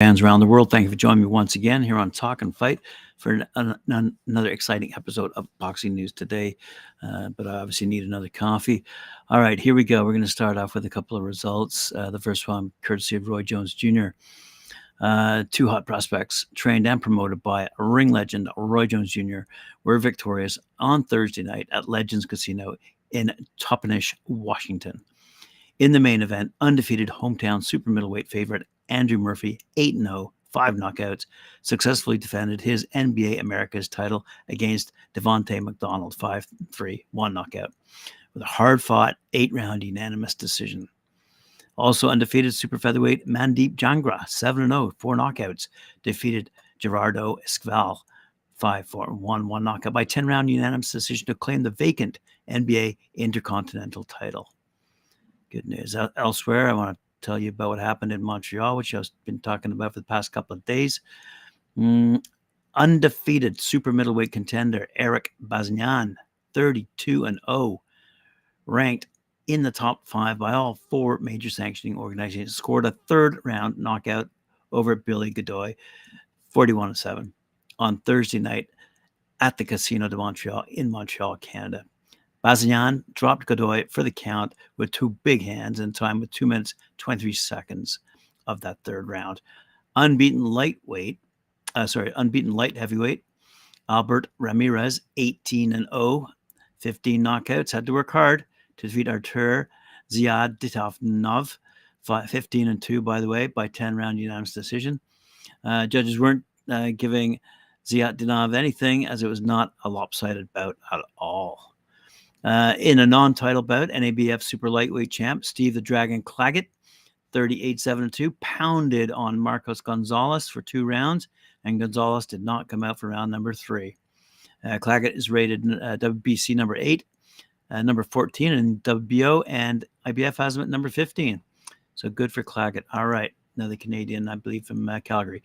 Fans around the world, thank you for joining me once again here on Talkin Fight for an, an, another exciting episode of Boxing News today. Uh, but I obviously need another coffee. All right, here we go. We're going to start off with a couple of results. Uh, the first one, courtesy of Roy Jones Jr. Uh, two hot prospects, trained and promoted by ring legend Roy Jones Jr., were victorious on Thursday night at Legends Casino in Toppenish, Washington. In the main event, undefeated hometown super middleweight favorite Andrew Murphy, 8 0, five knockouts, successfully defended his NBA Americas title against Devontae McDonald, 5 3, one knockout, with a hard fought eight round unanimous decision. Also undefeated super featherweight Mandeep Jangra, 7 0, four knockouts, defeated Gerardo Esquivel, 5 4 1, one knockout by 10 round unanimous decision to claim the vacant NBA Intercontinental title. Good news. Elsewhere, I want to tell you about what happened in Montreal, which I've been talking about for the past couple of days. Mm, undefeated super middleweight contender Erik Bazinyan, 32 and 0, ranked in the top five by all four major sanctioning organizations, scored a third round knockout over Billy Godoy, 41 7, on Thursday night at the Casino de Montreal in Montreal, Canada. Bazinyan dropped Godoy for the count with two big hands in time with two minutes, 23 seconds of that third round. Unbeaten lightweight, uh, sorry, unbeaten light heavyweight, Albert Ramirez, 18 and 0, 15 knockouts, had to work hard to defeat Artur Ziyatdinov, 15 and 2, by the way, by 10 round unanimous decision. Uh, judges weren't uh, giving Ziyatdinov anything as it was not a lopsided bout at all. Uh, in a non title bout, NABF super lightweight champ Steve the Dragon Claggett, 38 7 2, pounded on Marcos Gonzalez for two rounds, and Gonzalez did not come out for round number three. Uh, Claggett is rated uh, WBC number eight, uh, number 14 in WBO, and IBF has him at number 15. So good for Claggett. All right. Another Canadian, I believe, from uh, Calgary.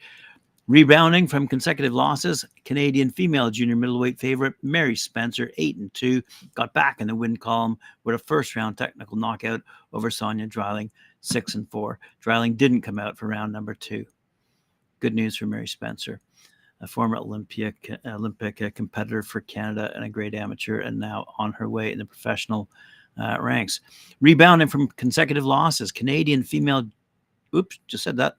Rebounding from consecutive losses, Canadian female junior middleweight favorite Mary Spencer, 8 and 2, got back in the win column with a first round technical knockout over Sonia Dryling, 6 and 4. Dryling didn't come out for round number two. Good news for Mary Spencer, a former Olympic, Olympic uh, competitor for Canada and a great amateur, and now on her way in the professional uh, ranks. Rebounding from consecutive losses, Canadian female, oops, just said that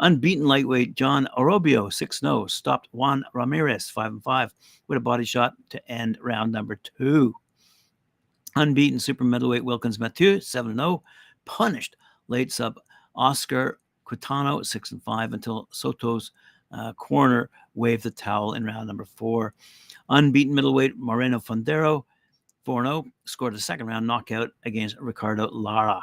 Unbeaten lightweight John Orobio, 6 0, stopped Juan Ramirez, 5 5, with a body shot to end round number two. Unbeaten super middleweight Wilkins Mathieu, 7 0, punished late sub Oscar Quitano, 6 and 5, until Soto's uh, corner waved the towel in round number four. Unbeaten middleweight Moreno Fendero, 4 0, scored a second round knockout against Ricardo Lara.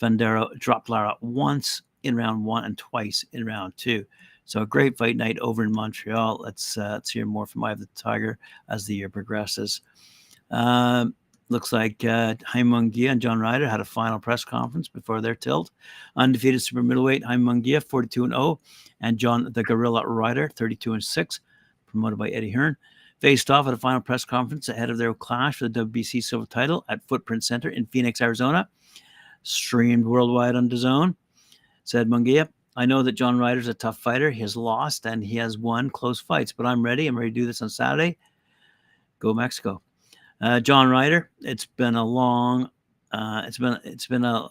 Fendero dropped Lara once in round one and twice in round two. So a great fight night over in Montreal. Let's uh, let's hear more from Eye of the Tiger as the year progresses. Um, looks like uh, Jaime Munguia and John Ryder had a final press conference before their tilt. Undefeated super middleweight Jaime Munguia, 42 and 0, and John the Gorilla Ryder, 32 and 6, promoted by Eddie Hearn, faced off at a final press conference ahead of their clash for the WBC silver title at Footprint Center in Phoenix, Arizona. Streamed worldwide on DAZN said Munguia. I know that John Ryder's a tough fighter. He has lost and he has won close fights, but I'm ready. I'm ready to do this on Saturday. Go Mexico. Uh, John Ryder. It's been a long. Uh, it's been it's been a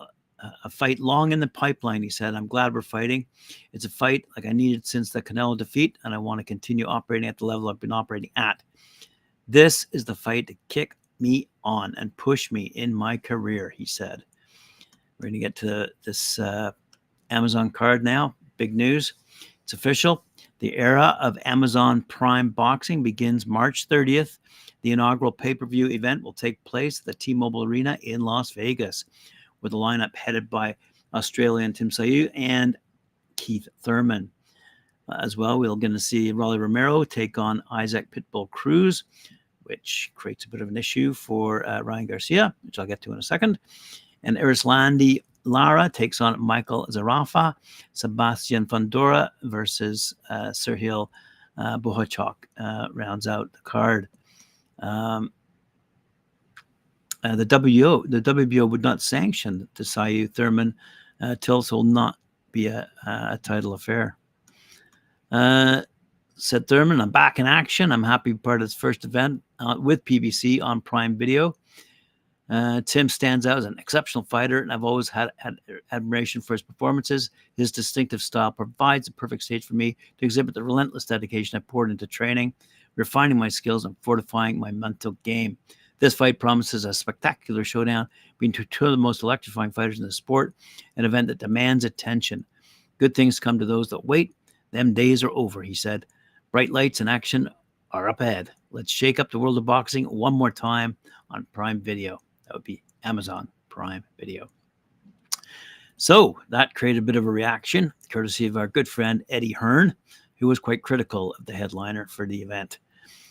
a fight long in the pipeline. He said, "I'm glad we're fighting. It's a fight like I needed since the Canelo defeat, and I want to continue operating at the level I've been operating at. This is the fight to kick me on and push me in my career." He said. We're going to get to this uh, Amazon card now. Big news. It's official. The era of Amazon Prime Boxing begins March 30th. The inaugural pay per view event will take place at the T Mobile Arena in Las Vegas, with a lineup headed by Australian Tim Tszyu and Keith Thurman. Uh, as well, we're going to see Rolly Romero take on Isaac Pitbull Cruz, which creates a bit of an issue for uh, Ryan Garcia, which I'll get to in a second. And Erislandy Lara takes on Michael Zerafa. Sebastian Fundora versus uh, Sergio uh, Bohachuk uh, rounds out the card. Um, uh, the WO, the WBO would not sanction the Tszyu Thurman uh, Tills will not be a, a title affair. Uh, said Thurman, I'm back in action. I'm happy to be part of this first event uh, with PBC on Prime Video. Uh, Tim stands out as an exceptional fighter, and I've always had, had admiration for his performances. His distinctive style provides a perfect stage for me to exhibit the relentless dedication I poured into training, refining my skills, and fortifying my mental game. This fight promises a spectacular showdown between two of the most electrifying fighters in the sport, an event that demands attention. Good things come to those that wait. Them days are over, he said. Bright lights and action are up ahead. Let's shake up the world of boxing one more time on Prime Video. That would be Amazon Prime Video. So that created a bit of a reaction, courtesy of our good friend Eddie Hearn, who was quite critical of the headliner for the event.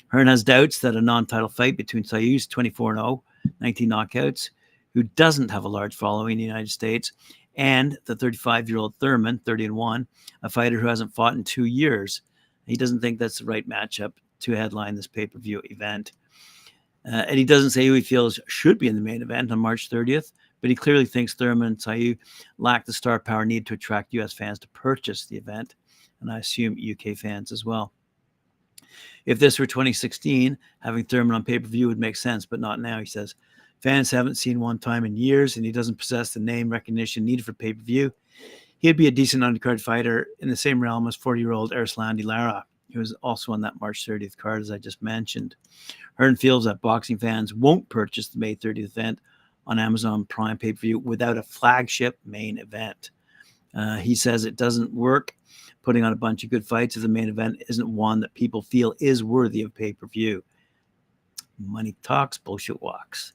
Hearn has doubts that a non title fight between Tszyu's 24 0, 19 knockouts, who doesn't have a large following in the United States, and the 35 year old Thurman, 30 and 1, a fighter who hasn't fought in two years. He doesn't think that's the right matchup to headline this pay per view event. Uh, and he doesn't say who he feels should be in the main event on March 30th, but he clearly thinks Thurman and Tszyu lack the star power needed to attract U.S. fans to purchase the event, and I assume UK fans as well. If this were 2016, having Thurman on pay per view would make sense, but not now, he says. Fans haven't seen one time in years, and he doesn't possess the name recognition needed for pay per view. He'd be a decent undercard fighter in the same realm as 40 year old Erislandy Lara, who was also on that March 30th card, as I just mentioned. Hearn feels that boxing fans won't purchase the May 30th event on Amazon Prime pay per view without a flagship main event. Uh, he says it doesn't work putting on a bunch of good fights if the main event isn't one that people feel is worthy of pay per view. Money talks, bullshit walks.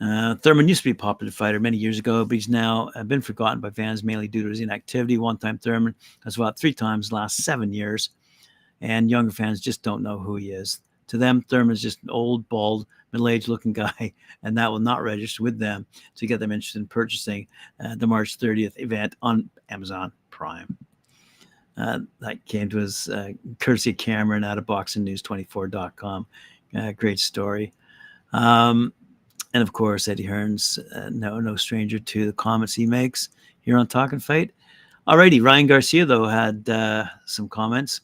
Uh, Thurman used to be a popular fighter many years ago, but he's now uh, been forgotten by fans mainly due to his inactivity. One time Thurman has fought three times last seven years, and younger fans just don't know who he is. To them, Thurman's just an old, bald, middle-aged looking guy, and that will not register with them to get them interested in purchasing uh, the March 30th event on Amazon Prime. Uh, that came to us uh, courtesy of Cameron out of boxingnews24.com. Uh, great story. Um, and of course, Eddie Hearn's uh, no no stranger to the comments he makes here on Talking Fight. Alrighty, Ryan Garcia though had uh, some comments.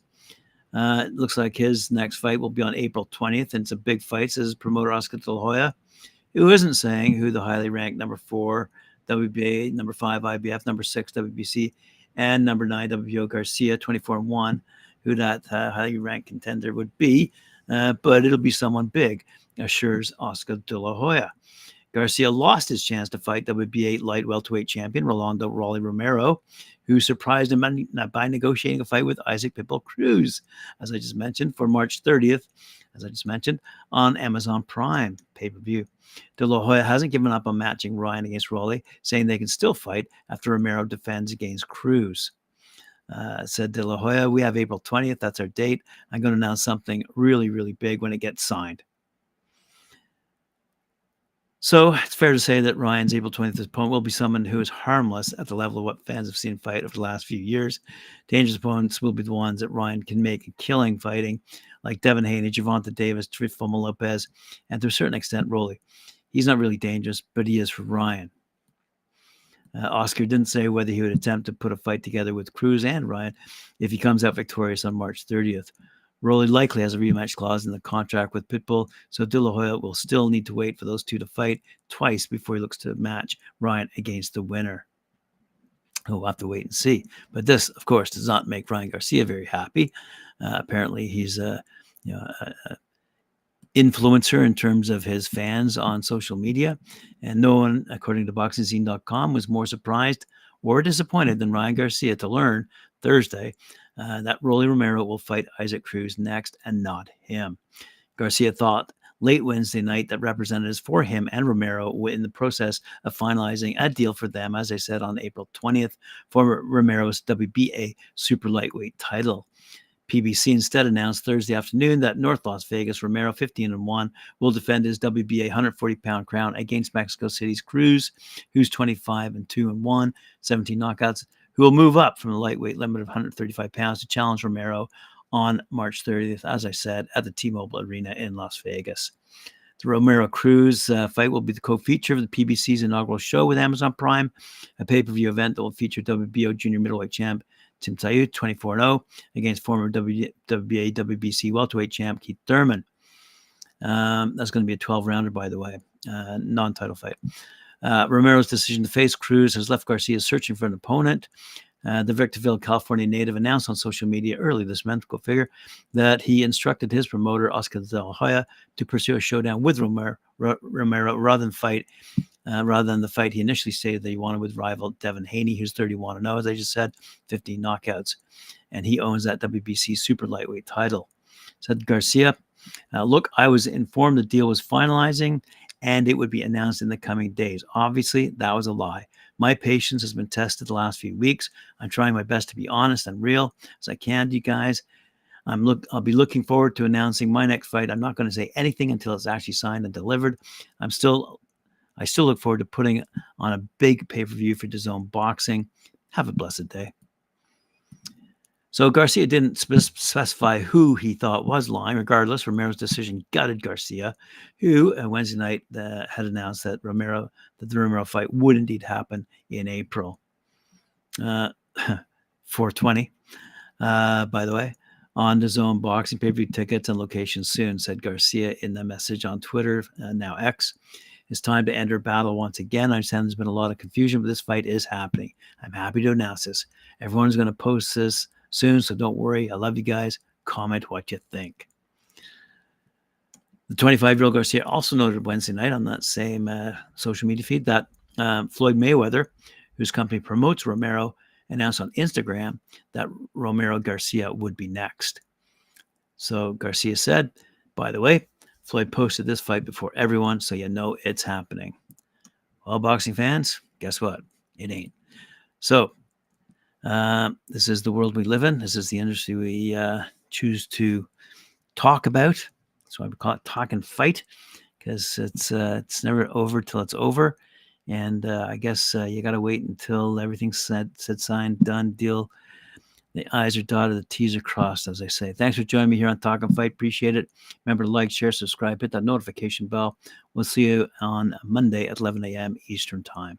Uh, it looks like his next fight will be on April 20th, and it's a big fight, says promoter Oscar De La Hoya, who isn't saying who the highly ranked number four WBA, number five IBF, number six WBC, and number nine WBO Garcia, 24 and 1, who that uh, highly ranked contender would be. Uh, but it'll be someone big, assures Oscar De La Hoya. Garcia lost his chance to fight WBA light welterweight champion Rolando Rolly Romero, who surprised him by negotiating a fight with Isaac Pitbull Cruz, as I just mentioned, for March 30th, as I just mentioned, on Amazon Prime pay per view. De La Hoya hasn't given up on matching Ryan against Rolly, saying they can still fight after Romero defends against Cruz. Uh, said De La Hoya, we have April 20th. That's our date. I'm going to announce something really, really big when it gets signed. So it's fair to say that Ryan's April 20th opponent will be someone who is harmless at the level of what fans have seen fight over the last few years. Dangerous opponents will be the ones that Ryan can make a killing fighting, like Devin Haney, Gervonta Davis, Teofimo Lopez, and to a certain extent, Rolly. He's not really dangerous, but he is for Ryan. Uh, Oscar didn't say whether he would attempt to put a fight together with Cruz and Ryan if he comes out victorious on March 30th. Rolly likely has a rematch clause in the contract with Pitbull, so De La Hoya will still need to wait for those two to fight twice before he looks to match Ryan against the winner. We'll have to wait and see. But this, of course, does not make Ryan Garcia very happy. Uh, apparently, he's a, you know, a, a influencer in terms of his fans on social media, and no one, according to BoxingScene.com, was more surprised or disappointed than Ryan Garcia to learn Thursday uh, that Rolly Romero will fight Isaac Cruz next and not him. Garcia thought late Wednesday night that representatives for him and Romero were in the process of finalizing a deal for them, as I said, on April 20th for Romero's WBA super lightweight title. PBC instead announced Thursday afternoon that North Las Vegas Romero, 15 and 1, will defend his WBA 140 pound crown against Mexico City's Cruz, who's 25 and 2 and 1, 17 knockouts, who will move up from the lightweight limit of 135 pounds to challenge Romero on March 30th, as I said, at the T Mobile Arena in Las Vegas. The Romero Cruz uh, fight will be the co feature of the PBC's inaugural show with Amazon Prime, a pay per view event that will feature WBO junior middleweight champ Tim Tszyu, 24 0 against former WBA, WBC welterweight champ Keith Thurman. Um, that's going to be a 12 rounder, by the way, uh, non title fight. Uh, Romero's decision to face Cruz has left Garcia searching for an opponent. Uh, the Victorville, California native announced on social media early this month, go figure, that he instructed his promoter, Oscar De La Hoya, to pursue a showdown with Romero, Romero rather than fight, uh, rather than the fight he initially stated that he wanted with rival Devin Haney, who's 31 0, as I just said, 15 knockouts. And he owns that WBC super lightweight title. Said Garcia, uh, look, I was informed the deal was finalizing and it would be announced in the coming days. Obviously, that was a lie. My patience has been tested the last few weeks. I'm trying my best to be honest and real as I can, to you guys. I'm look. I'll be looking forward to announcing my next fight. I'm not going to say anything until it's actually signed and delivered. I'm still, I still look forward to putting on a big pay per view for DAZN Boxing. Have a blessed day. So Garcia didn't spe- specify who he thought was lying. Regardless, Romero's decision gutted Garcia, who uh, Wednesday night uh, had announced that Romero that the Romero fight would indeed happen in April. Uh, 420, uh, by the way, on DAZN boxing pay per view tickets and locations soon, said Garcia in the message on Twitter, uh, now X. It's time to enter battle once again. I understand there's been a lot of confusion, but this fight is happening. I'm happy to announce this. Everyone's going to post this soon. So don't worry. I love you guys. Comment what you think. The 25 year old Garcia also noted Wednesday night on that same uh, social media feed that um, Floyd Mayweather, whose company promotes Romero, announced on Instagram that Romero Garcia would be next. So Garcia said, by the way, Floyd posted this fight before everyone, so you know it's happening. Well, boxing fans, guess what? It ain't. So uh, this is the world we live in. This is the industry we uh, choose to talk about. That's why we call it talk and fight, because it's uh, it's never over till it's over. And uh, I guess uh, you got to wait until everything's said, said, signed, done, deal. The I's are dotted, the T's are crossed, as I say. Thanks for joining me here on Talkin Fight. Appreciate it. Remember to like, share, subscribe, hit that notification bell. We'll see you on Monday at 11 a.m. Eastern Time.